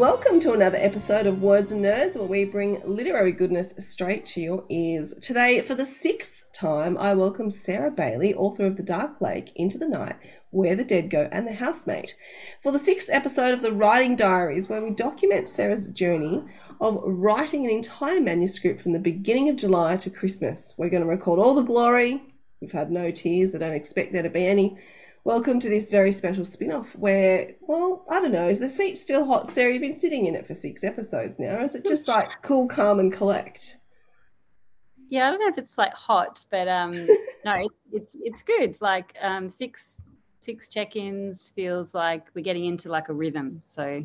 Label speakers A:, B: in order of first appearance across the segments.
A: Welcome to another episode of Words and Nerds, where we bring literary goodness straight to your ears. Today, for the sixth time, I welcome Sarah Bailey, author of The Dark Lake, Into the Night, Where the Dead Go, and The Housemate, for the sixth episode of the Writing Diaries, where we document Sarah's journey of writing an entire manuscript from the beginning of July to Christmas. We're going to record all the glory. We've had no tears. I don't expect there to be any welcome to this very special spin off where, well, I don't know, is the seat still hot? Sarah, you've been sitting in it for six episodes now. Or is it just like cool, calm, and collect?
B: Yeah, I don't know if it's like hot, but um, no, it's, it's it's good. Like um, six six check-ins feels like we're getting into like a rhythm. So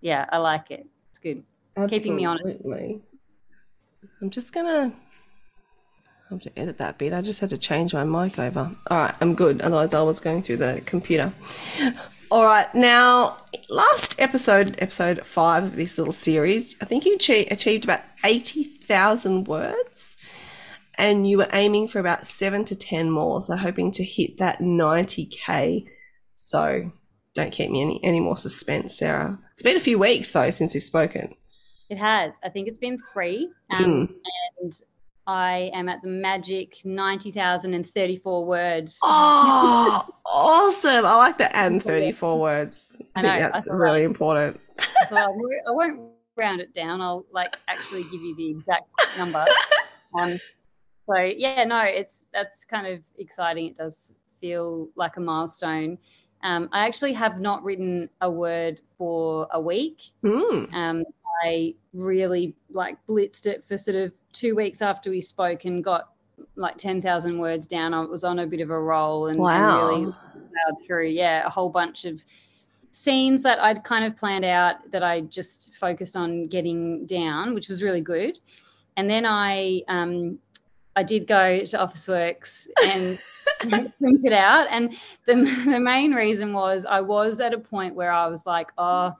B: yeah, I like it. It's good. Absolutely. Keeping me honest.
A: I'm just gonna have to edit that bit. I just had to change my mic over. All right, I'm good. Otherwise, I was going through the computer. All right, now, last episode, episode five of this little series, I think you achieved about 80,000 words and you were aiming for about seven to 10 more. So, hoping to hit that 90K. So, don't keep me any, any more suspense, Sarah. It's been a few weeks, though, since we've spoken.
B: It has. I think it's been three. Um, mm. And I am at the magic 90,034 words.
A: Oh, awesome. I like the and 34 words. I, I think know, that's I really like, important.
B: So I won't round it down. I'll like actually give you the exact number. Um, so yeah, no, it's that's kind of exciting. It does feel like a milestone. Um, I actually have not written a word for a week. Mm. Um, I really like blitzed it for sort of two weeks after we spoke and got like 10,000 words down. I was on a bit of a roll and, wow. and really plowed through, yeah, a whole bunch of scenes that I'd kind of planned out that I just focused on getting down, which was really good. And then I, um, I did go to Officeworks and print it out. And the, the main reason was I was at a point where I was like, oh,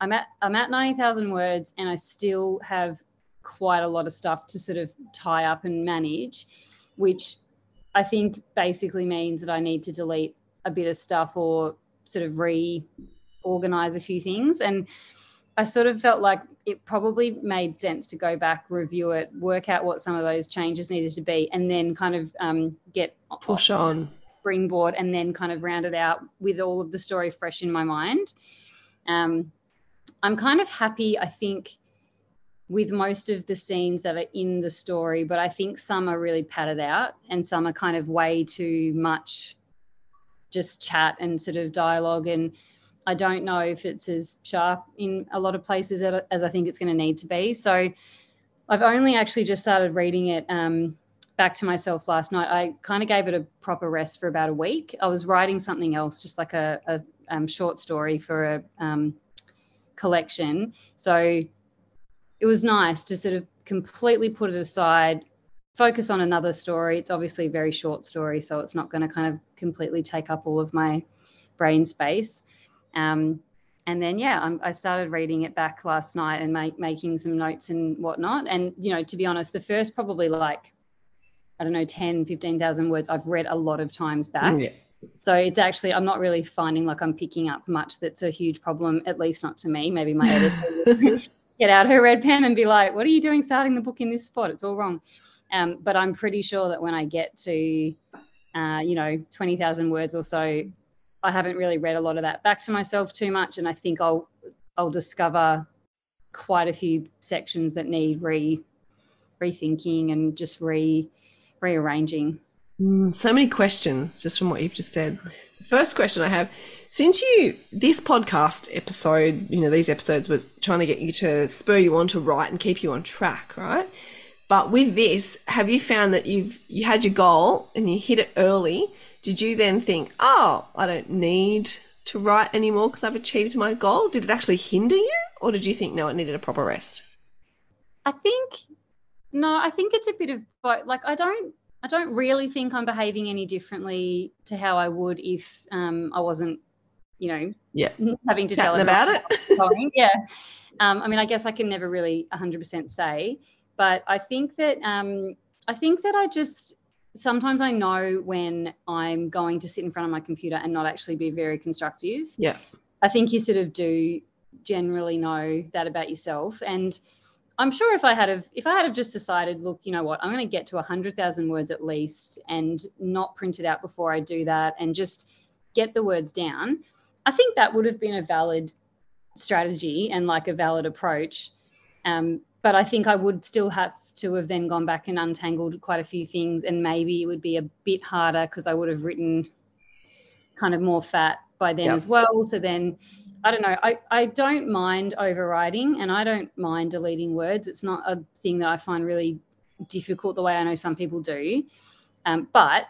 B: I'm at I'm at 90,000 words and I still have quite a lot of stuff to sort of tie up and manage, which I think basically means that I need to delete a bit of stuff or sort of reorganize a few things. And I sort of felt like it probably made sense to go back, review it, work out what some of those changes needed to be, and then kind of um, get
A: push on
B: springboard and then kind of round it out with all of the story fresh in my mind. Um, I'm kind of happy, I think, with most of the scenes that are in the story, but I think some are really padded out and some are kind of way too much just chat and sort of dialogue. And I don't know if it's as sharp in a lot of places as I think it's going to need to be. So I've only actually just started reading it um, back to myself last night. I kind of gave it a proper rest for about a week. I was writing something else, just like a, a um, short story for a um, collection. So it was nice to sort of completely put it aside, focus on another story. It's obviously a very short story, so it's not going to kind of completely take up all of my brain space. Um, and then, yeah, I'm, i started reading it back last night and make, making some notes and whatnot. And, you know, to be honest, the first probably like, I don't know, 10, 15,000 words I've read a lot of times back. Yeah. So it's actually, I'm not really finding like I'm picking up much that's a huge problem, at least not to me. Maybe my editor get out her red pen and be like, what are you doing starting the book in this spot? It's all wrong. Um, but I'm pretty sure that when I get to, uh, you know, 20,000 words or so, I haven't really read a lot of that back to myself too much. And I think I'll, I'll discover quite a few sections that need re rethinking and just re rearranging.
A: Mm, so many questions just from what you've just said. The first question I have since you, this podcast episode, you know, these episodes were trying to get you to spur you on to write and keep you on track, right? But with this, have you found that you've you had your goal and you hit it early? Did you then think, oh, I don't need to write anymore because I've achieved my goal? Did it actually hinder you, or did you think no, it needed a proper rest?
B: I think no, I think it's a bit of both. Like I don't I don't really think I'm behaving any differently to how I would if um, I wasn't, you know,
A: yeah,
B: having to
A: Chatting
B: tell
A: about it.
B: yeah. Um, I mean, I guess I can never really 100% say, but I think that um, I think that I just sometimes I know when I'm going to sit in front of my computer and not actually be very constructive.
A: Yeah.
B: I think you sort of do generally know that about yourself and I'm sure if I had have if I had have just decided, look, you know what, I'm going to get to 100,000 words at least and not print it out before I do that and just get the words down, I think that would have been a valid strategy and like a valid approach. Um, but I think I would still have to have then gone back and untangled quite a few things and maybe it would be a bit harder because I would have written kind of more fat by then yep. as well. So then I don't know. I, I don't mind overriding and I don't mind deleting words. It's not a thing that I find really difficult the way I know some people do. Um, but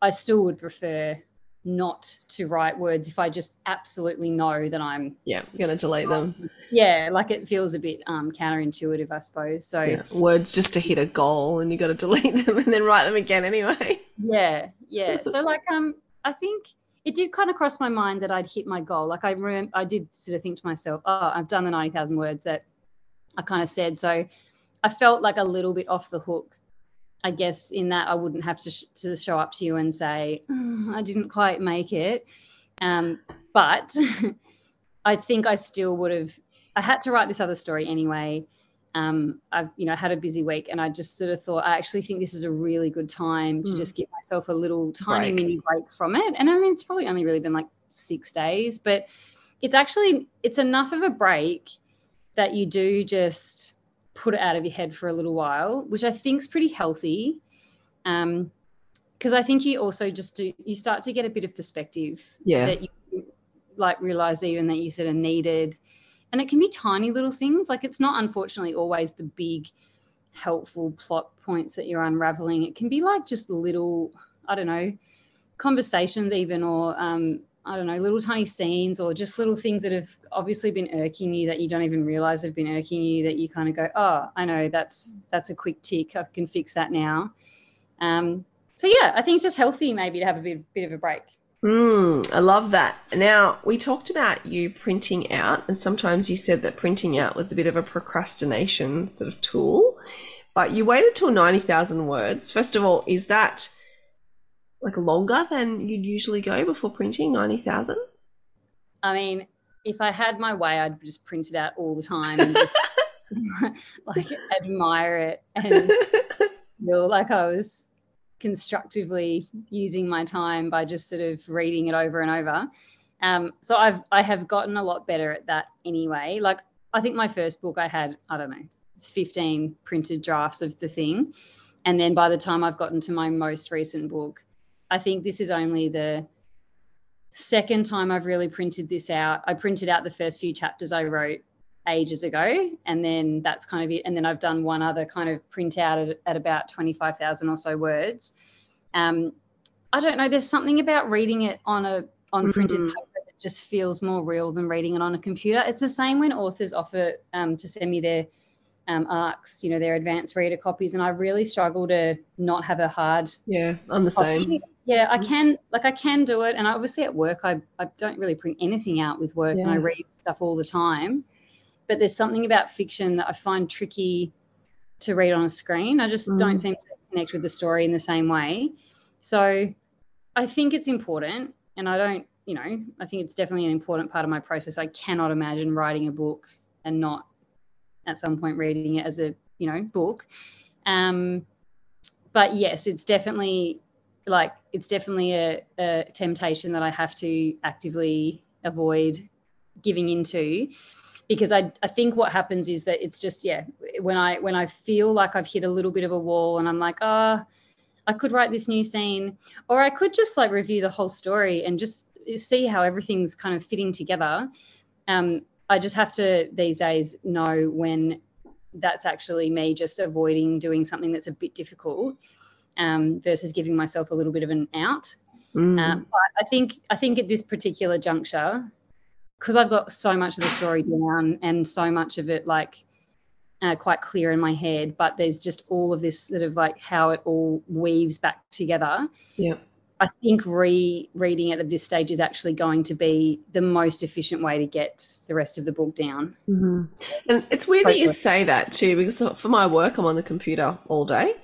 B: I still would prefer not to write words if I just absolutely know that I'm
A: yeah going to delete them.
B: Yeah, like it feels a bit um, counterintuitive, I suppose. So
A: yeah. words just to hit a goal, and you got to delete them and then write them again anyway.
B: Yeah, yeah. so like um, I think it did kind of cross my mind that I'd hit my goal. Like I remember, I did sort of think to myself, oh, I've done the 90,000 words that I kind of said. So I felt like a little bit off the hook, I guess, in that I wouldn't have to, sh- to show up to you and say, oh, I didn't quite make it. Um, but I think I still would have, I had to write this other story anyway um, I've you know had a busy week, and I just sort of thought I actually think this is a really good time to mm. just give myself a little tiny break. mini break from it. And I mean, it's probably only really been like six days, but it's actually it's enough of a break that you do just put it out of your head for a little while, which I think is pretty healthy. Um, because I think you also just do you start to get a bit of perspective
A: yeah.
B: that you like realize even that you sort of needed and it can be tiny little things. Like it's not unfortunately always the big helpful plot points that you're unraveling. It can be like just little i don't know conversations even or um, i don't know little tiny scenes or just little things that have obviously been irking you that you don't even realize have been irking you that you kind of go oh i know that's that's a quick tick. I can fix that now. Um, so yeah i think it's just healthy maybe to have a bit, bit of a break
A: Mm, I love that. Now, we talked about you printing out, and sometimes you said that printing out was a bit of a procrastination sort of tool, but you waited till 90,000 words. First of all, is that like longer than you'd usually go before printing 90,000?
B: I mean, if I had my way, I'd just print it out all the time and just, like admire it and feel like I was constructively using my time by just sort of reading it over and over. Um, so I've I have gotten a lot better at that anyway. Like I think my first book I had I don't know 15 printed drafts of the thing, and then by the time I've gotten to my most recent book, I think this is only the second time I've really printed this out. I printed out the first few chapters I wrote ages ago and then that's kind of it and then i've done one other kind of printout at, at about 25000 or so words um, i don't know there's something about reading it on a on printed mm-hmm. paper that just feels more real than reading it on a computer it's the same when authors offer um, to send me their um, ARCs, you know, their advanced reader copies, and I really struggle to not have a hard.
A: Yeah, I'm the copy. same.
B: Yeah, I can, like, I can do it, and obviously at work, I, I don't really print anything out with work, yeah. and I read stuff all the time but there's something about fiction that I find tricky to read on a screen. I just mm. don't seem to connect with the story in the same way. So I think it's important, and I don't, you know, I think it's definitely an important part of my process. I cannot imagine writing a book and not at some point reading it as a, you know, book. Um, but yes, it's definitely like it's definitely a, a temptation that I have to actively avoid giving into because I, I think what happens is that it's just yeah when I when I feel like I've hit a little bit of a wall and I'm like oh I could write this new scene, or I could just like review the whole story and just see how everything's kind of fitting together. Um, I just have to these days know when that's actually me just avoiding doing something that's a bit difficult um, versus giving myself a little bit of an out.
A: Mm.
B: Um, but I think I think at this particular juncture, because I've got so much of the story down and so much of it like uh, quite clear in my head, but there's just all of this sort of like how it all weaves back together.
A: Yeah.
B: I think re-reading it at this stage is actually going to be the most efficient way to get the rest of the book down.
A: hmm And it's weird that you say that too, because for my work, I'm on the computer all day.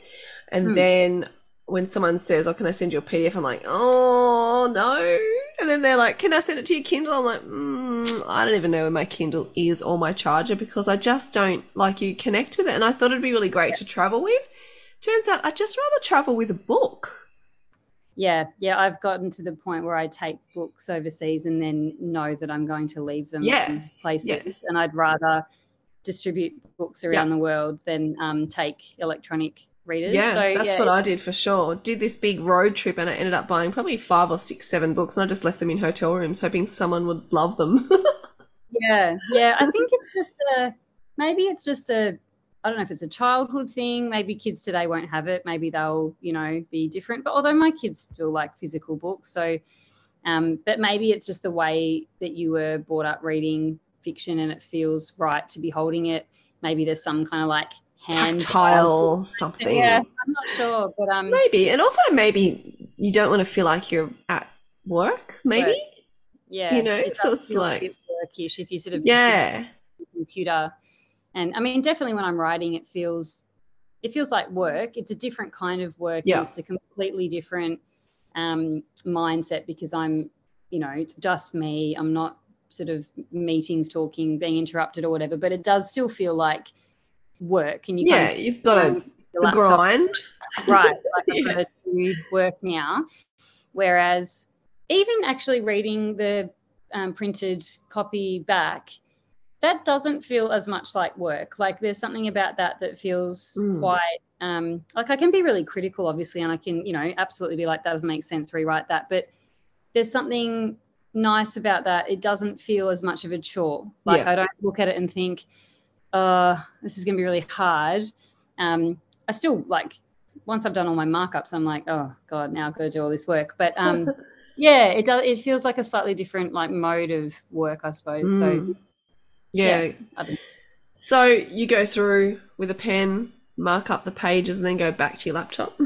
A: And
B: Hmm.
A: then when someone says, Oh, can I send you a PDF? I'm like, Oh, no. And then they're like, Can I send it to your Kindle? I'm like, mm, I don't even know where my Kindle is or my charger because I just don't like you connect with it. And I thought it'd be really great to travel with. Turns out I'd just rather travel with a book.
B: Yeah, yeah, I've gotten to the point where I take books overseas and then know that I'm going to leave them
A: Yeah,
B: in places,
A: yeah.
B: and I'd rather distribute books around the world than um, take electronic readers.
A: Yeah,
B: so,
A: that's
B: yeah,
A: what I did for sure. Did this big road trip and I ended up buying probably five or six, seven books and I just left them in hotel rooms hoping someone would love them.
B: Yeah, yeah. I think it's just a maybe it's just a I don't know if it's a childhood thing. Maybe kids today won't have it. Maybe they'll you know be different. But although my kids still like physical books, so um, but maybe it's just the way that you were brought up reading fiction and it feels right to be holding it. Maybe there's some kind of like hand
A: Tactile something.
B: Yeah, I'm not sure, but um,
A: Maybe. And also maybe you don't want to feel like you're at work, maybe?
B: Work. yeah,
A: you know,
B: it
A: so it's
B: feel a
A: like-
B: workish if you sort of
A: Yeah.
B: computer and i mean definitely when i'm writing it feels it feels like work it's a different kind of work
A: Yeah.
B: it's a completely different um, mindset because i'm you know it's just me i'm not sort of meetings talking being interrupted or whatever but it does still feel like work and you
A: Yeah,
B: kind of
A: you've got a the grind.
B: right like
A: Yeah.
B: To do work now whereas even actually reading the um, printed copy back that doesn't feel as much like work like there's something about that that feels
A: Mm.
B: quite um, like i can be really critical obviously and i can you know absolutely be like that doesn't make sense rewrite that but there's something nice about that it doesn't feel as much of a chore like
A: Yeah.
B: i don't look at it and think uh this is going to be really hard. Um i still like once i've done all my markups i'm like oh god now i've got to do all this work. But um yeah it does it feels like a slightly different like mode of work i suppose. So
A: Mm. yeah.
B: Yeah,
A: So you go through with a pen, mark up the pages, and then go back to your laptop.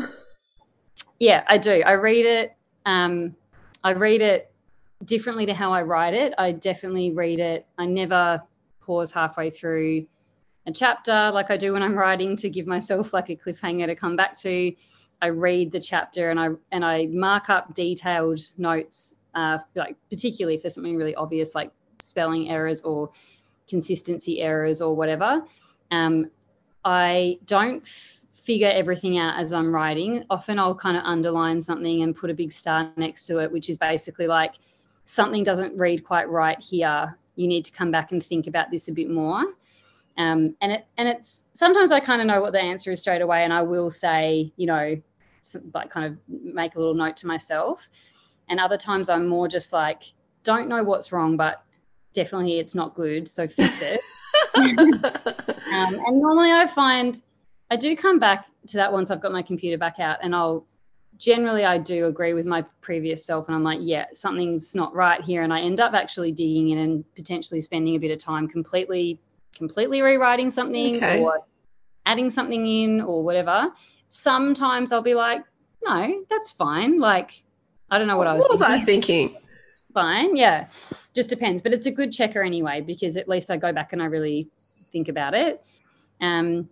B: yeah i do. I read it um i read it differently to how i write it. I definitely read it. I never pause halfway through a chapter like i do when i'm writing to give myself like a cliffhanger to come back to i read the chapter and i and i mark up detailed notes uh like particularly if there's something really obvious like spelling errors or consistency errors or whatever um i don't f- figure everything out as I'm writing. Often I'll kind of underline something and put a big star next to it, which is basically like something doesn't read quite right here. You need to come back and think about this a bit more. Um, and it and it's sometimes I kind of know what the answer is straight away, and I will say, you know, some- like kind of make a little note to myself. And other times I'm more just like, don't know what's wrong, but definitely it's not good, so fix it. Um, and normally I find I do come back to that once I've got my computer back out, and I'll generally I do agree with my previous self, and I'm like, yeah, something's not right here, and I end up actually digging in and potentially spending a bit of time completely, completely rewriting something
A: Okay.
B: or adding something in or whatever. Sometimes I'll be like, no, that's fine. Like, I don't know what I was
A: what was
B: thinking
A: I thinking?
B: fine. Yeah, just depends. But it's a good checker anyway because at least I go back and I really think about it. Um,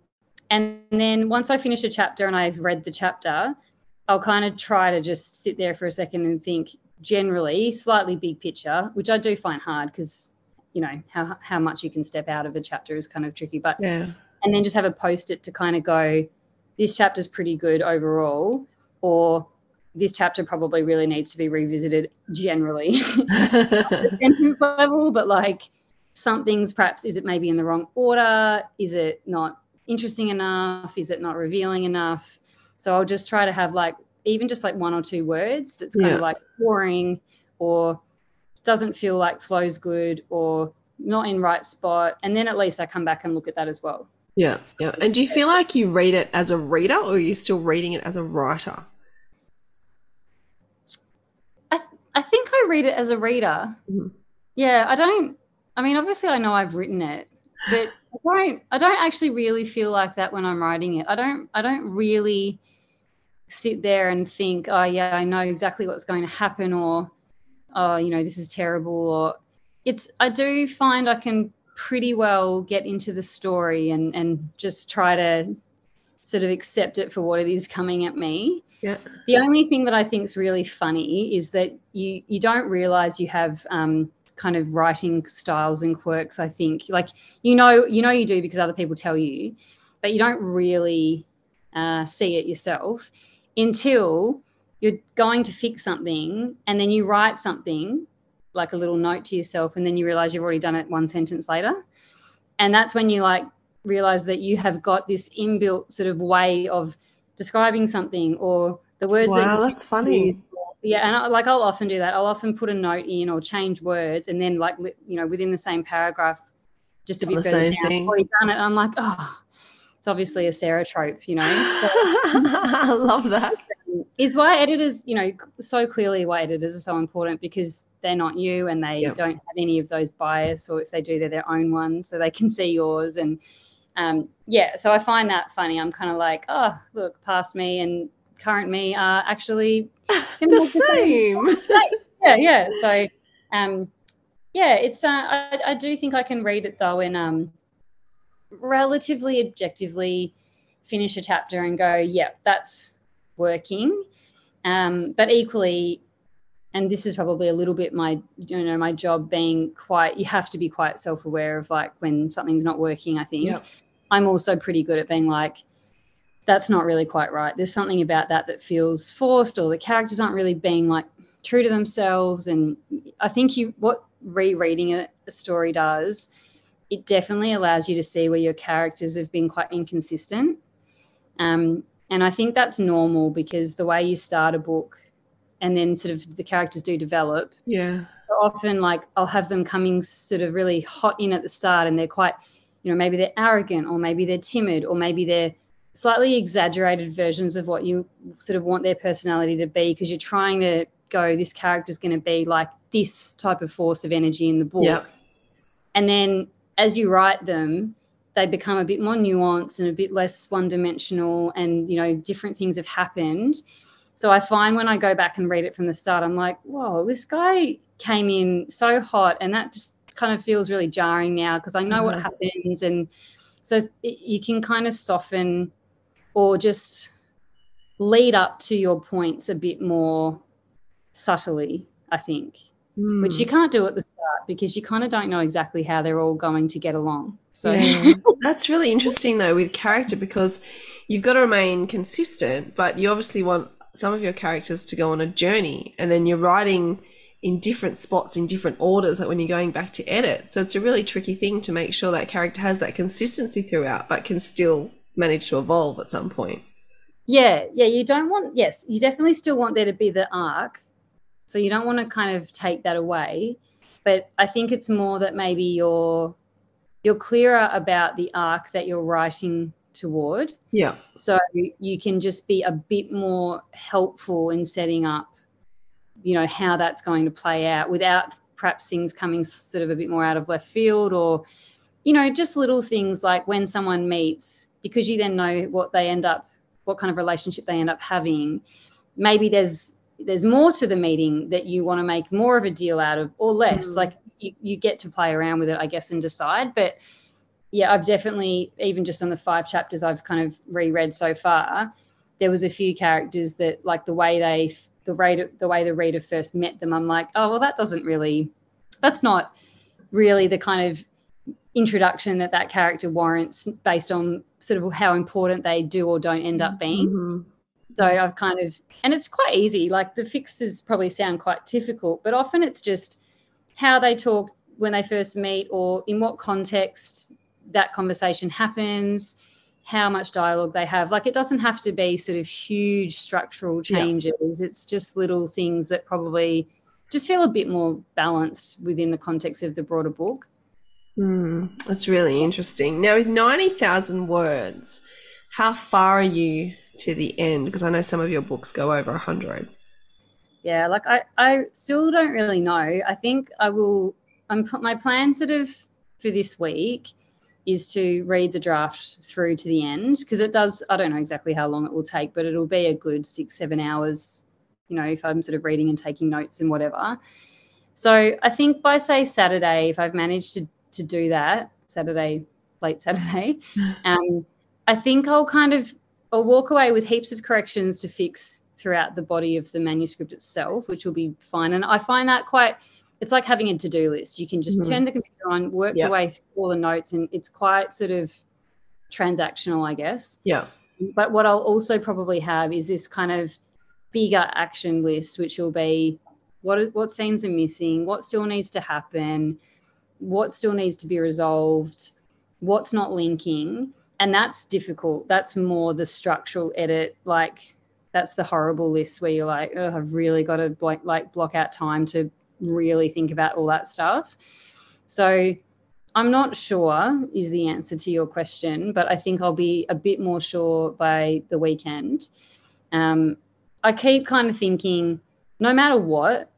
B: and then once I finish a chapter and I've read the chapter, I'll kind of try to just sit there for a second and think generally, slightly big picture, which I do find hard because you know how how much you can step out of a chapter is kind of tricky. But
A: Yeah.
B: and then just have a post it to kind of go, this chapter's pretty good overall, or this chapter probably really needs to be revisited generally the sentence level, but like some things perhaps is it maybe in the wrong order? Is it not interesting enough? Is it not revealing enough? So I'll just try to have like even just like one or two words that's kind
A: Yeah.
B: of like boring or doesn't feel like flows good or not in right spot. And then at least I come back and look at that as well.
A: Yeah, yeah. And do you feel like you read it as a reader or are you still reading it as a writer?
B: I, th- I think I read it as a reader.
A: Mhm.
B: Yeah, I don't. I mean, obviously, I know I've written it, but I don't. I don't actually really feel like that when I'm writing it. I don't. I don't really sit there and think, oh yeah, I know exactly what's going to happen, or oh, you know, this is terrible, or it's. I do find I can pretty well get into the story and and just try to sort of accept it for what it is coming at me.
A: Yeah.
B: The only thing that I think is really funny is that you you don't realize you have um, kind of writing styles and quirks. I think like you know you know you do because other people tell you, but you don't really uh, see it yourself until you're going to fix something and then you write something like a little note to yourself and then you realize you've already done it one sentence later and that's when you like realize that you have got this inbuilt sort of way of describing something or the words that
A: Wow,
B: you
A: that's funny.
B: use. yeah and I, like i'll often do that i'll often put a note in or change words and then like you know within the same paragraph just a bit further
A: same
B: down
A: thing.
B: I've already done it i'm like oh it's obviously a sarah trope you know so
A: I love that.
B: Is why editors, you know, so clearly why editors are so important because they're not you and they
A: Yep.
B: don't have any of those bias, or if they do, they're their own ones, so they can see yours. And um, yeah, so I find that funny. I'm kind of like, oh, look, past me and current me are actually
A: The same.
B: yeah, yeah. So, um, yeah, it's. Uh, I, I do think I can read it though, and um, relatively objectively finish a chapter and go, yeah, that's working. Um, but equally, and this is probably a little bit my, you know, my job being quite. You have to be quite self-aware of like when something's not working. I think
A: Yep.
B: I'm also pretty good at being like, that's not really quite right. There's something about that that feels forced, or the characters aren't really being like true to themselves. And I think you what rereading a, a story does, it definitely allows you to see where your characters have been quite inconsistent. Um, and I think that's normal because the way you start a book and then sort of the characters do develop,
A: Yeah.
B: often like I'll have them coming sort of really hot in at the start and they're quite, you know, maybe they're arrogant or maybe they're timid or maybe they're slightly exaggerated versions of what you sort of want their personality to be because you're trying to go, this character's going to be like this type of force of energy in the book.
A: Yep.
B: And then as you write them, they become a bit more nuanced and a bit less one dimensional and, you know, different things have happened. So I find when I go back and read it from the start, I'm like, whoa, this guy came in so hot, and that just kind of feels really jarring now because I know what
A: Uh-huh.
B: happens, and so it, you can kind of soften or just lead up to your points a bit more subtly, I think, which
A: Mm.
B: you can't do at the start because you kind of don't know exactly how they're all going to get along. So
A: Yeah. That's really interesting though with character because you've got to remain consistent, but you obviously want some of your characters to go on a journey and then you're writing in different spots in different orders like when you're going back to edit. So it's a really tricky thing to make sure that character has that consistency throughout but can still manage to evolve at some point.
B: Yeah, yeah, you don't want, yes, you definitely still want there to be the arc. So you don't want to kind of take that away. But I think it's more that maybe you're you're clearer about the arc that you're writing toward.
A: Yeah.
B: So you can just be a bit more helpful in setting up, you know, how that's going to play out without perhaps things coming sort of a bit more out of left field or, you know, just little things like when someone meets, because you then know what they end up, what kind of relationship they end up having. Maybe there's there's more to the meeting that you want to make more of a deal out of or less.
A: Mm.
B: Like you, you get to play around with it, I guess, and decide. But yeah, I've definitely even just on the five chapters I've kind of reread so far, there was a few characters that like the way they the reader the way the reader first met them, I'm like, oh well, that doesn't really, that's not really the kind of introduction that that character warrants based on sort of how important they do or don't end up being.
A: Mhm.
B: So I've kind of, and it's quite easy. Like the fixes probably sound quite difficult, but often it's just how they talk when they first meet or in what context that conversation happens, how much dialogue they have. Like it doesn't have to be sort of huge structural
A: Yeah.
B: changes. It's just little things that probably just feel a bit more balanced within the context of the broader book.
A: Hmm, that's really interesting. Now, with 90,000 words, how far are you to the end? Because I know some of your books go over 100.
B: Yeah, like I, I still don't really know. I think I will. I'm my plan sort of for this week is to read the draft through to the end because it does. I don't know exactly how long it will take, but it'll be a good six, seven hours. You know, if I'm sort of reading and taking notes and whatever. So I think by say Saturday, if I've managed to to do that, Saturday, late Saturday, um, I think I'll kind of I'll walk away with heaps of corrections to fix throughout the body of the manuscript itself, which will be fine. And I find that quite it's like having a to-do list. You can just
A: Mhm.
B: turn the computer on, work
A: Yep.
B: your way through all the notes, and it's quite sort of transactional, I guess.
A: Yeah.
B: But what I'll also probably have is this kind of bigger action list, which will be what what scenes are missing, what still needs to happen, what still needs to be resolved, what's not linking, and that's difficult. That's more the structural edit, like that's the horrible list where you're like, oh, I've really got to like like block out time to really think about all that stuff. So I'm not sure is the answer to your question, but I think I'll be a bit more sure by the weekend. Um, I keep kind of thinking, no matter what,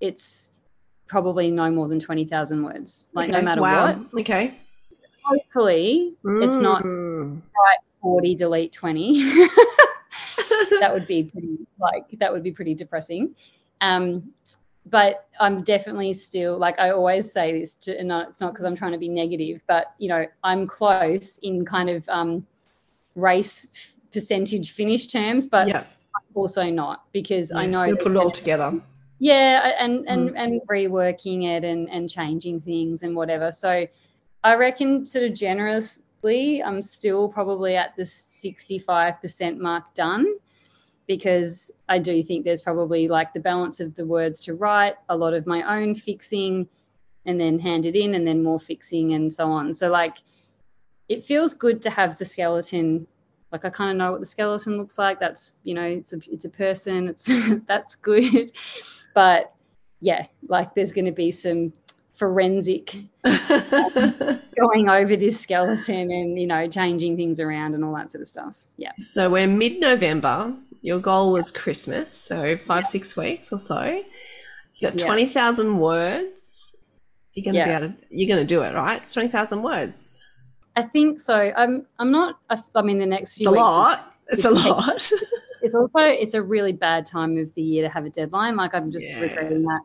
B: it's probably no more than 20,000 words. Like, no matter
A: wow.
B: what,
A: Okay.
B: hopefully it's not
A: Mm.
B: 40, delete 20. that would be pretty, like, that would be pretty depressing. Um, but I'm definitely still like I always say this, to, and it's not because I'm trying to be negative, but you know I'm close in kind of um, race percentage finish terms, but
A: yeah.
B: also not because I know
A: put it all together.
B: yeah, and and
A: Mm.
B: and reworking it and and changing things and whatever. So I reckon sort of I'm still probably at the 65% mark done because I do think there's probably like the balance of the words to write, a lot of my own fixing, and then hand it in, and then more fixing, and so on. So like, it feels good to have the skeleton. Like I kind of know what the skeleton looks like. That's you know, it's a it's a person. It's that's good, but yeah, like there's going to be some forensic going over this skeleton and you know changing things around and all that sort of stuff. Yeah.
A: so we're mid November. Your goal was Christmas, so five, six weeks or so. You got
B: Yeah.
A: 20,000 words. You're going to
B: Yeah.
A: be able to, you're going to do it, right? It's 20,000 words.
B: I think so. I'm. I'm not. I, I mean, the next few
A: a
B: weeks.
A: lot. It's a
B: it's-
A: lot.
B: It's also. It's a really bad time of the year to have a deadline. Like I'm just
A: Yeah.
B: regretting that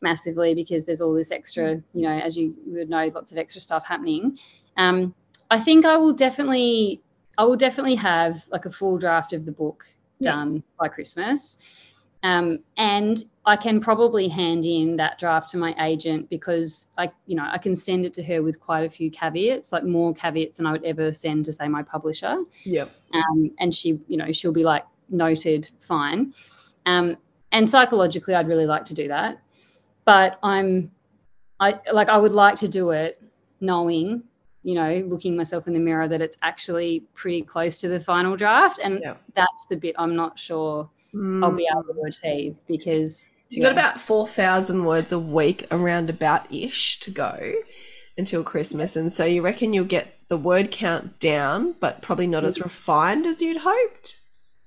B: massively because there's all this extra. You know, as you would know, lots of extra stuff happening. Um, I think I will definitely. I will definitely have like a full draft of the book
A: Yeah.
B: done by Christmas. Um, and I can probably hand in that draft to my agent because I, you know, I can send it to her with quite a few caveats, like more caveats than I would ever send to say my publisher.
A: yep.
B: Um, and she, you know, she'll be like noted, fine. Um, and psychologically, I'd really like to do that, but I'm, I like, I would like to do it knowing, you know, looking myself in the mirror that it's actually pretty close to the final draft, and
A: Yeah.
B: that's the bit I'm not sure I'll be able to achieve because
A: So you've got about 4,000 words a week around about ish to go until Christmas. And so you reckon you'll get the word count down, but probably not
B: Mm.
A: as refined as you'd hoped?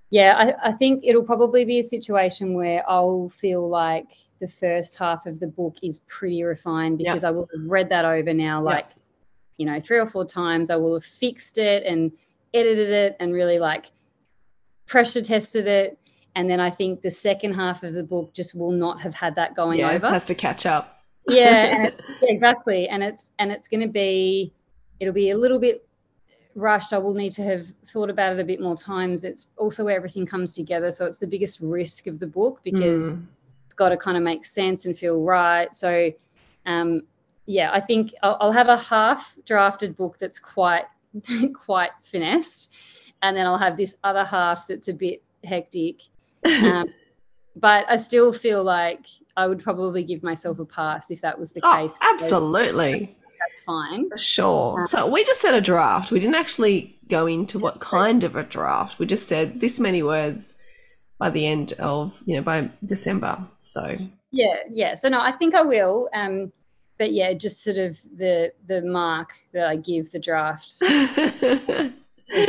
B: Yeah, I, I think it'll probably be a situation where I'll feel like the first half of the book is pretty refined because I will have read that over now, like, you know, three or four times. I will have fixed it and edited it and really like pressure tested it. And then I think the second half of the book just will not have had that going
A: yeah,
B: over.
A: has to catch up.
B: yeah, yeah, exactly. And it's and it's going to be, it'll be a little bit rushed. I will need to have thought about it a bit more times. It's also where everything comes together, so it's the biggest risk of the book because
A: Mm.
B: Got to kind of make sense and feel right. So, um, yeah, I think I'll, I'll have a half drafted book that's quite quite finessed, and then I'll have this other half that's a bit hectic. Um, but I still feel like I would probably give myself a pass if that was the
A: Oh,
B: case.
A: absolutely.
B: that's fine.
A: Sure. So we just said a draft. We didn't actually go into what kind of a draft. We just said this many words by the end of, you know, by December. So
B: Yeah, yeah. So no, I think I will. Um, but yeah, just sort of the the mark that I give the draft is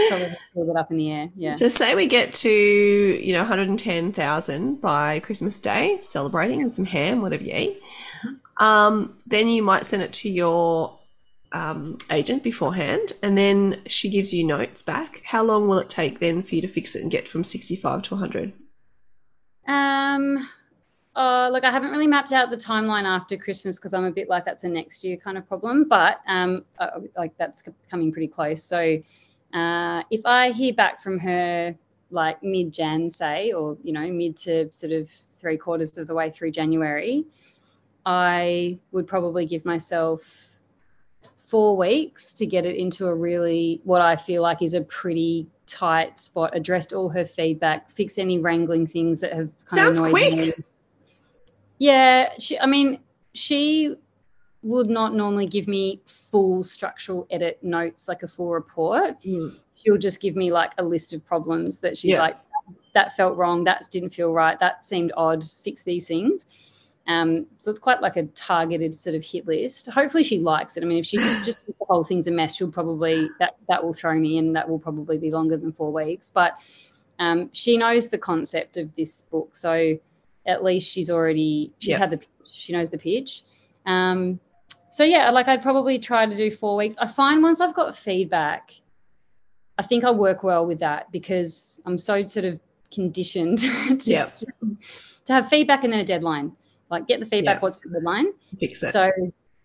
B: probably still bit up in the air. Yeah.
A: So say we get to, you know, 110,000 by Christmas Day, celebrating with some ham, whatever you eat. Um, then you might send it to your um, agent beforehand, and then she gives you notes back. How long will it take then for you to fix it and get from 65 to 100?
B: Um, oh, look, I haven't really mapped out the timeline after Christmas because I'm a bit like that's a next year kind of problem, but um, uh, like that's coming pretty close. So uh, if I hear back from her like mid Jan, say, or you know, mid to sort of three quarters of the way through January, I would probably give myself four weeks to get it into a really what I feel like is a pretty tight spot. Addressed all her feedback, fixed any wrangling things that have
A: Sounds quick.
B: me. Yeah, she. I mean, she would not normally give me full structural edit notes like a full report. Mm. She'll just give me like a list of problems that she's
A: Yeah.
B: like, that felt wrong, that didn't feel right, that seemed odd, fix these things. Um, so it's quite like a targeted sort of hit list. Hopefully she likes it. I mean, if she just thinks the whole thing's a mess, she'll probably that that will throw me in. that will probably be longer than four weeks. But um, she knows the concept of this book, so at least she's already she's had the pitch. She knows the pitch. Um, so yeah, like I'd probably try to do four weeks. I find once I've got feedback, I think I work well with that because I'm so sort of conditioned to,
A: Yeah.
B: to, to have feedback and then a deadline. Like get the feedback,
A: Yeah.
B: what's the deadline?
A: Fix it.
B: So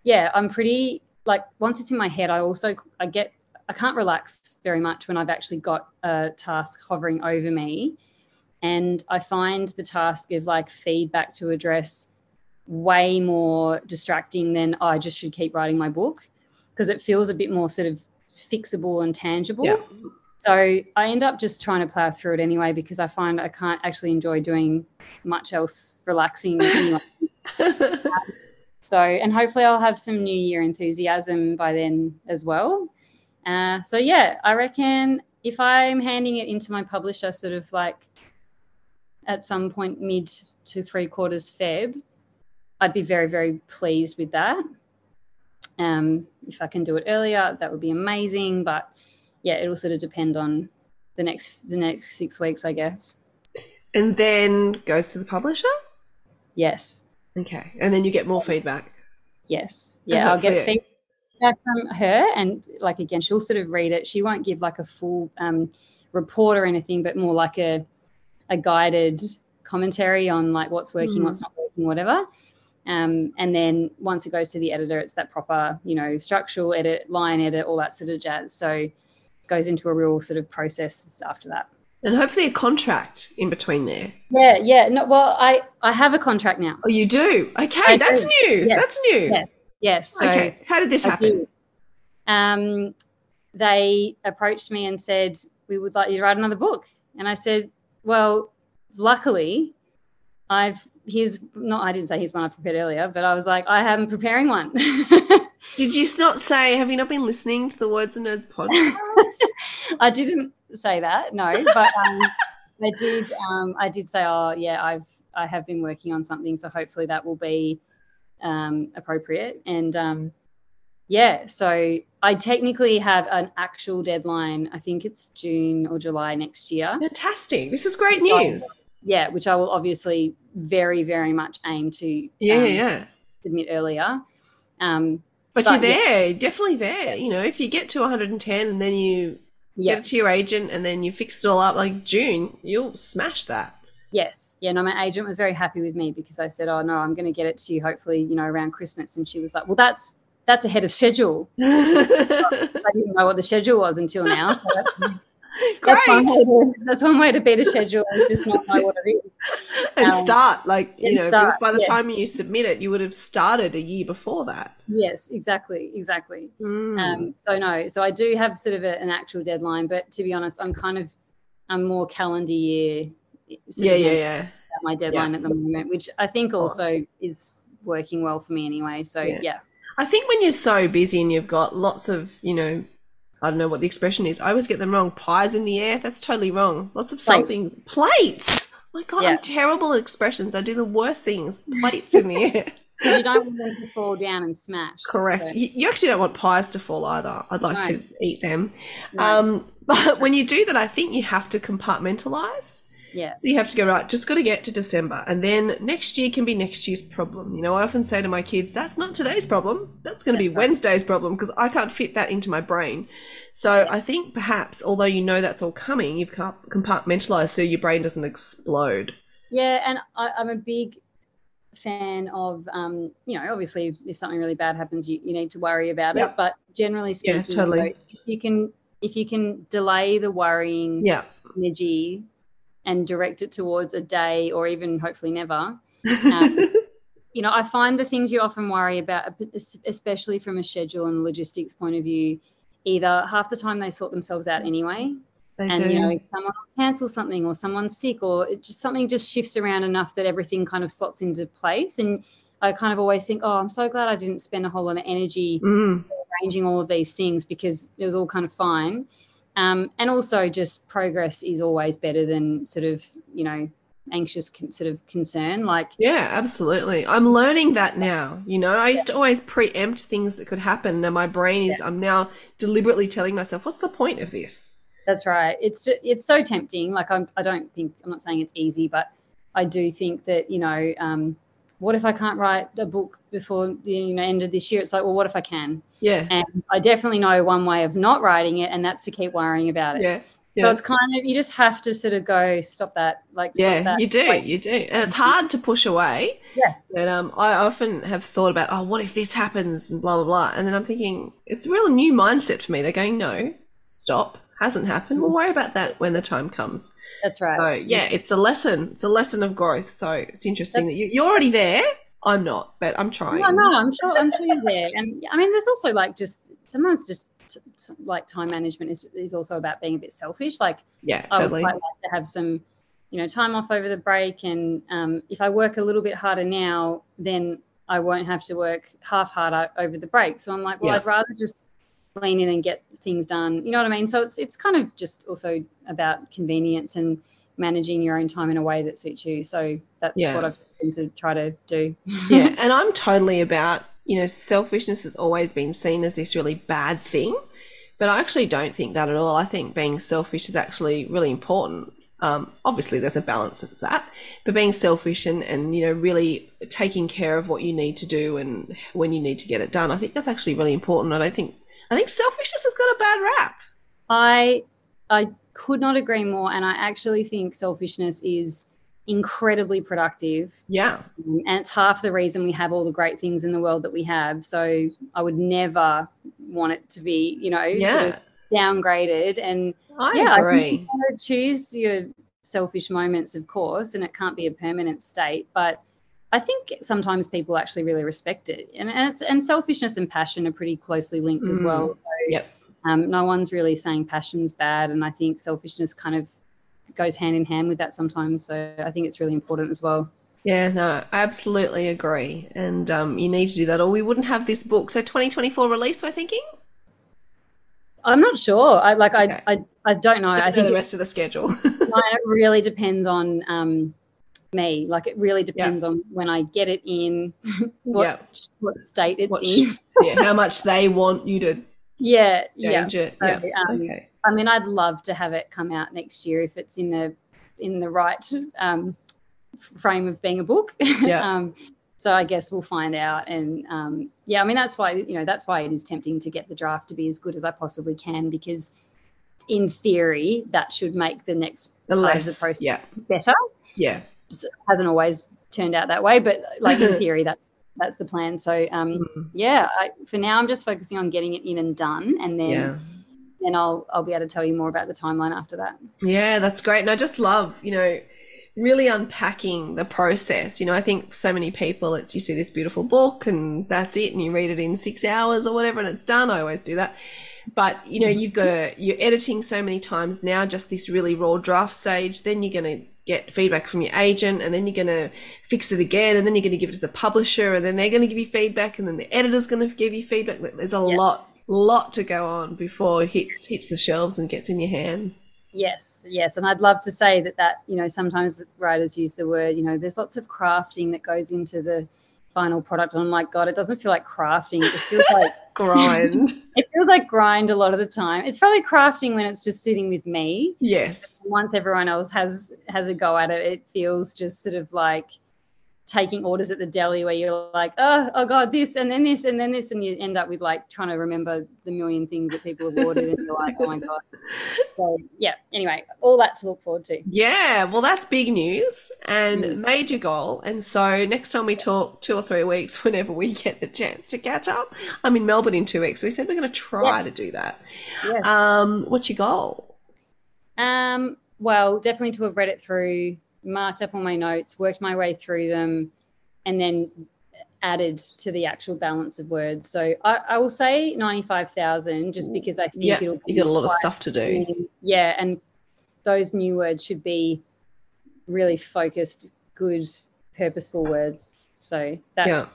B: yeah, I'm pretty like once it's in my head, I also I get I can't relax very much when I've actually got a task hovering over me. And I find the task of like feedback to address way more distracting than "Oh, I just should keep writing my book because it feels a bit more sort of fixable and tangible.
A: Yeah.
B: So I end up just trying to plow through it anyway because I find I can't actually enjoy doing much else relaxing anyway. So, and hopefully I'll have some New Year enthusiasm by then as well. Uh, so, yeah, I reckon if I'm handing it into my publisher, sort of like at some point mid to three quarters Feb, I'd be very, very pleased with that. Um, if I can do it earlier, that would be amazing. But yeah, it'll sort of depend on the next the next six weeks, I guess.
A: and then goes to the publisher?
B: Yes.
A: Okay. And then you get more feedback.
B: Yes. Yeah, I'll get feedback from her, and like again, she'll sort of read it. She won't give like a full um, report or anything, but more like a a guided commentary on like what's working,
A: Mm.
B: what's not working, whatever. Um, and then once it goes to the editor, it's that proper, you know, structural edit, line edit, all that sort of jazz. So it goes into a real sort of process after that.
A: And hopefully a contract in between there.
B: Yeah, yeah. No, well, I I have a contract now.
A: Oh, you do? Okay,
B: I
A: that's
B: do.
A: new.
B: Yes.
A: That's new.
B: Yes, yes. So
A: okay. How did this
B: I
A: happen?
B: do. Um, they approached me and said, "We would like you to write another book." And I said, "Well, luckily, I've here's not I didn't say here's one I prepared earlier, but I was like, I am preparing one."
A: Did you not say, have you not been listening to the Words and Nerds podcast?
B: I didn't say that, no, but um, I did. Um, I did say, "Oh, yeah, I've I have been working on something, so hopefully that will be um, appropriate." And um, yeah, so I technically have an actual deadline. I think it's June or July next year.
A: Fantastic. This is great news.
B: Yeah, which I will obviously very, very much aim to
A: Yeah,
B: um,
A: yeah, yeah.
B: submit earlier. Um,
A: But,
B: but
A: you're
B: yeah.
A: there, definitely there. You know, if you get to 110 and then you
B: yeah,
A: get it to your agent and then you fix it all up like June, you'll smash that.
B: Yes. Yeah. No, my agent was very happy with me because I said, "Oh no, I'm going to get it to you hopefully, you know, around Christmas." And she was like, "Well, that's that's ahead of schedule." I didn't know what the schedule was until now, so that's, that's one to that's one way to beat a schedule is just not know what it is.
A: And
B: Um,
A: start, like, you know, because by the
B: yes.
A: time you submit it, you would have started a year before that.
B: Yes, exactly, exactly.
A: Mm.
B: Um, so no, so I do have sort of a, an actual deadline, but to be honest, I'm kind of I'm more calendar year.
A: yeah, yeah, yeah.
B: My deadline at the moment, which I think also is working well for me anyway. So
A: Yeah.
B: yeah,
A: I think when you're so busy and you've got lots of, you know, I don't know what the expression is. I always get them wrong. Pies in the air. That's totally wrong. Lots of something. Plates. My God,
B: Yeah.
A: I'm terrible at expressions. I do the worst things. Plates in the air.
B: Because you don't want them to fall down and smash.
A: Correct.
B: So,
A: You, you actually don't want pies to fall either. I'd like to eat them.
B: no,
A: Um, but when you do that, I think you have to compartmentalize.
B: Yeah.
A: So you have to go right. Just got to get to December, and then next year can be next year's problem. You know, I often say to my kids, "That's not today's problem. That's going to be
B: right.
A: Wednesday's problem because I can't fit that into my brain." So I think perhaps, although you know that's all coming, you've compartmentalized so your brain doesn't explode.
B: Yeah, and I, I'm a big fan of, um, you know, obviously if, if something really bad happens, you, you need to worry about
A: Yep.
B: it. But generally
A: Yeah,
B: speaking,
A: totally.
B: you know, you can if you can delay the worrying
A: Yeah.
B: energy and direct it towards a day or even hopefully never, um, you know, I find the things you often worry about, especially from a schedule and logistics point of view, either half the time they sort themselves out anyway,
A: they
B: and
A: do.
B: you know, if someone cancels something or someone's sick or it just something just shifts around enough that everything kind of slots into place. And I kind of always think, oh, I'm so glad I didn't spend a whole lot of energy
A: Mm,
B: arranging all of these things because it was all kind of fine. Um, and also, just progress is always better than sort of, you know, anxious con- sort of concern. Like,
A: yeah, absolutely. I'm learning that now. You know, I used to always preempt things that could happen, and my brain is. I'm now deliberately telling myself, "What's the point of this?"
B: That's right. It's just, it's so tempting. Like I'm, I don't think I'm not saying it's easy, but I do think that you know, um, what if I can't write a book before the you know, end of this year? It's like, well, what if I can?
A: Yeah,
B: And I definitely know one way of not writing it, and that's to keep worrying about it.
A: yeah,
B: So it's kind of you just have to sort of go stop that. Like
A: Yeah,
B: that.
A: you do,
B: Like,
A: you do, and it's hard to push away.
B: Yeah.
A: And um, I often have thought about, oh, what if this happens, and blah blah blah, and then I'm thinking it's a real new mindset for me. They're going, no, stop, hasn't happened. We'll worry about that when the time comes.
B: that's right.
A: So yeah, it's a lesson. It's a lesson of growth. So it's interesting that you, you're already there. I'm not, but I'm trying.
B: No, no, I'm sure. I'm sure you're there. And I mean, there's also like just sometimes just t- t- like time management is is also about being a bit selfish. Like
A: Yeah, totally.
B: I would quite like to have some, you know, time off over the break. And um, if I work a little bit harder now, then I won't have to work half harder over the break. So I'm like, well,
A: Yeah.
B: I'd rather just lean in and get things done. You know what I mean? So it's it's kind of just also about convenience and managing your own time in a way that suits you. So that's
A: Yeah.
B: what I've been to try to do.
A: yeah, and I'm totally about, you know, selfishness has always been seen as this really bad thing, but I actually don't think that at all. I think being selfish is actually really important. Um, obviously, there's a balance of that, but being selfish and, and, you know, really taking care of what you need to do and when you need to get it done, I think that's actually really important. I don't think, I think selfishness has got a bad rap.
B: I I could not agree more, and I actually think selfishness is incredibly productive,
A: Yeah.
B: um, and it's half the reason we have all the great things in the world that we have. So I would never want it to be, you know,
A: Yeah.
B: sort of downgraded. And
A: I
B: yeah, I
A: agree.
B: you choose your selfish moments, of course, and it can't be a permanent state, but. I think sometimes people actually really respect it, and and, it's, and selfishness and passion are pretty closely linked as
A: Mm.
B: well. So,
A: Yep.
B: um, no one's really saying passion's bad, and I think selfishness kind of goes hand in hand with that sometimes. So I think it's really important as well.
A: Yeah, no, I absolutely agree. And um, you need to do that, or we wouldn't have this book. So 2024 release, we're thinking?
B: I'm not sure. I like.
A: Okay.
B: I, I I don't know.
A: Don't
B: I
A: know
B: think
A: the rest of the schedule.
B: it really depends on um, me. Like it really depends on when I get it in, what
A: Yeah.
B: what state it's
A: What
B: in.
A: yeah, how much they want you to
B: Yeah, yeah.
A: it.
B: So,
A: Yeah.
B: um,
A: okay.
B: I mean, I'd love to have it come out next year if it's in the in the right um, frame of being a book.
A: Yeah.
B: um, so I guess we'll find out. And um, yeah, I mean, that's why you know that's why it is tempting to get the draft to be as good as I possibly can because, in theory, that should make the next
A: The
B: part of the process
A: Yeah.
B: better.
A: Yeah.
B: Hasn't always turned out that way, but like in theory, that's that's the plan. So um,
A: Mm,
B: yeah, I, for now, I'm just focusing on getting it in and done, and then
A: Yeah.
B: then I'll I'll be able to tell you more about the timeline after that.
A: Yeah, that's great. And I just love, you know, really unpacking the process. You know, I think so many people, it's you see this beautiful book and that's it, and you read it in six hours or whatever, and it's done. I always do that. But you know, you've got to, you're editing so many times now, just this really raw draft stage. Then you're going to get feedback from your agent, and then you're going to fix it again, and then you're going to give it to the publisher, and then they're going to give you feedback, and then the editor's going to give you feedback. There's a lot, lot to go on before it hits hits the shelves and gets in your hands.
B: Yes, yes, and I'd love to say that that you know sometimes writers use the word you know there's lots of crafting that goes into the final product, and I'm like God, it doesn't feel like crafting. It just feels like
A: Grind.
B: it feels like grind a lot of the time. It's probably crafting when it's just sitting with me.
A: yes.
B: Once everyone else has has a go at it, it feels just sort of like taking orders at the deli where you're like, oh, oh God, this and then this and then this, and you end up with like trying to remember the million things that people have ordered, and you're like, oh my God. So yeah. Anyway, all that to look forward to.
A: Yeah, well, that's big news and
B: Mm.
A: major goal. And so next time we talk, two or three weeks, whenever we get the chance to catch up, I'm in Melbourne in two weeks. So we said we're going to try
B: Yeah.
A: to do that.
B: Yes.
A: Um, what's your goal?
B: Um, well, definitely to have read it through, marked up all my notes, worked my way through them, and then added to the actual balance of words. So I, I will say 95,000 just because I think
A: Yeah,
B: it'll
A: you got a lot of stuff to do.
B: Yeah, and those new words should be really focused, good, purposeful words. So that's
A: Yeah.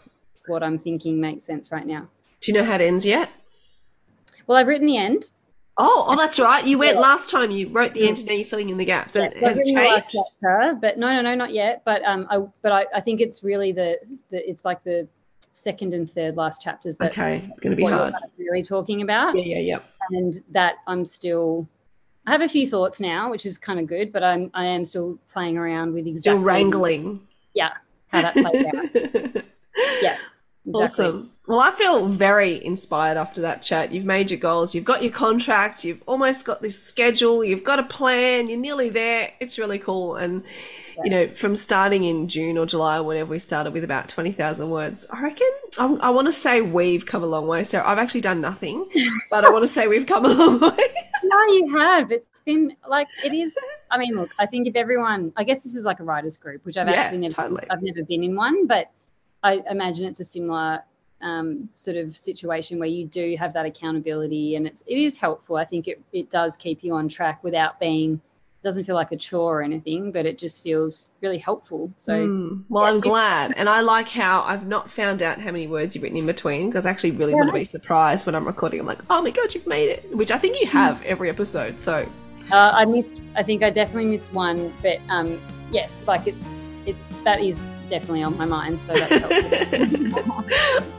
B: what I'm thinking makes sense right now.
A: Do you know how it ends yet?
B: Well, I've written the end.
A: Oh, oh, that's right. You went
B: Yeah.
A: last time. You wrote the end, and now you're filling in the gaps. And has it
B: last
A: changed?
B: chapter, but no, no, no, not yet. But um, I, but I, I think it's really the, the, it's like the second and third last chapters that
A: Okay, it's going to be hard.
B: really talking about,
A: Yeah, yeah, yeah.
B: and that I'm still. I have a few thoughts now, which is kind of good, but I'm I am still playing around with exactly
A: Still wrangling.
B: Yeah, how that plays out. Yeah, exactly.
A: Awesome. Well, I feel very inspired after that chat. You've made your goals, you've got your contract, you've almost got this schedule, you've got a plan, you're nearly there. It's really cool. And, you know, from starting in June or July, or whenever we started with about 20,000 words, I reckon I, I want to say we've come a long way. So I've actually done nothing, but I want to say we've come a long way.
B: No, you have. It's been like it is. I mean, look, I think if everyone, I guess this is like a writers group, which I've
A: Yeah,
B: actually never,
A: totally.
B: I've never been in one, but I imagine it's a similar um, sort of situation where you do have that accountability, and it's it is helpful. I think it it does keep you on track without being doesn't feel like a chore or anything, but it just feels really helpful. So
A: Mm. Well, I'm glad. And I like how I've not found out how many words you've written in between because I actually really
B: Yeah,
A: want to be surprised when I'm recording. I'm like, oh my God, you've made it, which I think you have every episode. So
B: uh, I missed. I think I definitely missed one, but um, yes, like it's it's that is definitely on my mind. So that's helpful.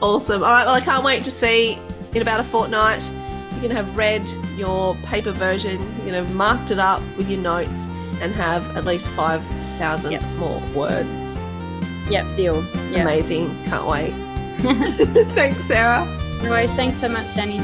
A: awesome. All right. Well, I can't wait to see in about a fortnight. You're going to have read your paper version, you're going to have marked it up with your notes and have at least 5,000
B: Yep.
A: more words.
B: yep, deal. Yeah.
A: Amazing. Can't wait. Thanks, Sarah.
B: Anyways, thanks so much, Danny.